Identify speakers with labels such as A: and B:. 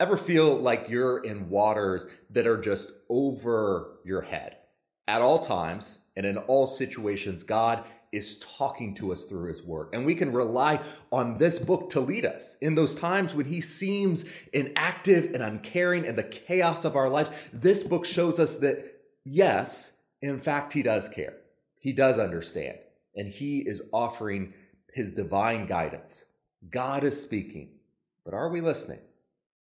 A: Ever feel like you're in waters that are just over your head? At all times and in all situations, God is talking to us through his word. And we can rely on this book to lead us in those times when he seems inactive and uncaring in the chaos of our lives. This book shows us that, yes, in fact, he does care. He does understand. And he is offering his divine guidance. God is speaking. But are we listening?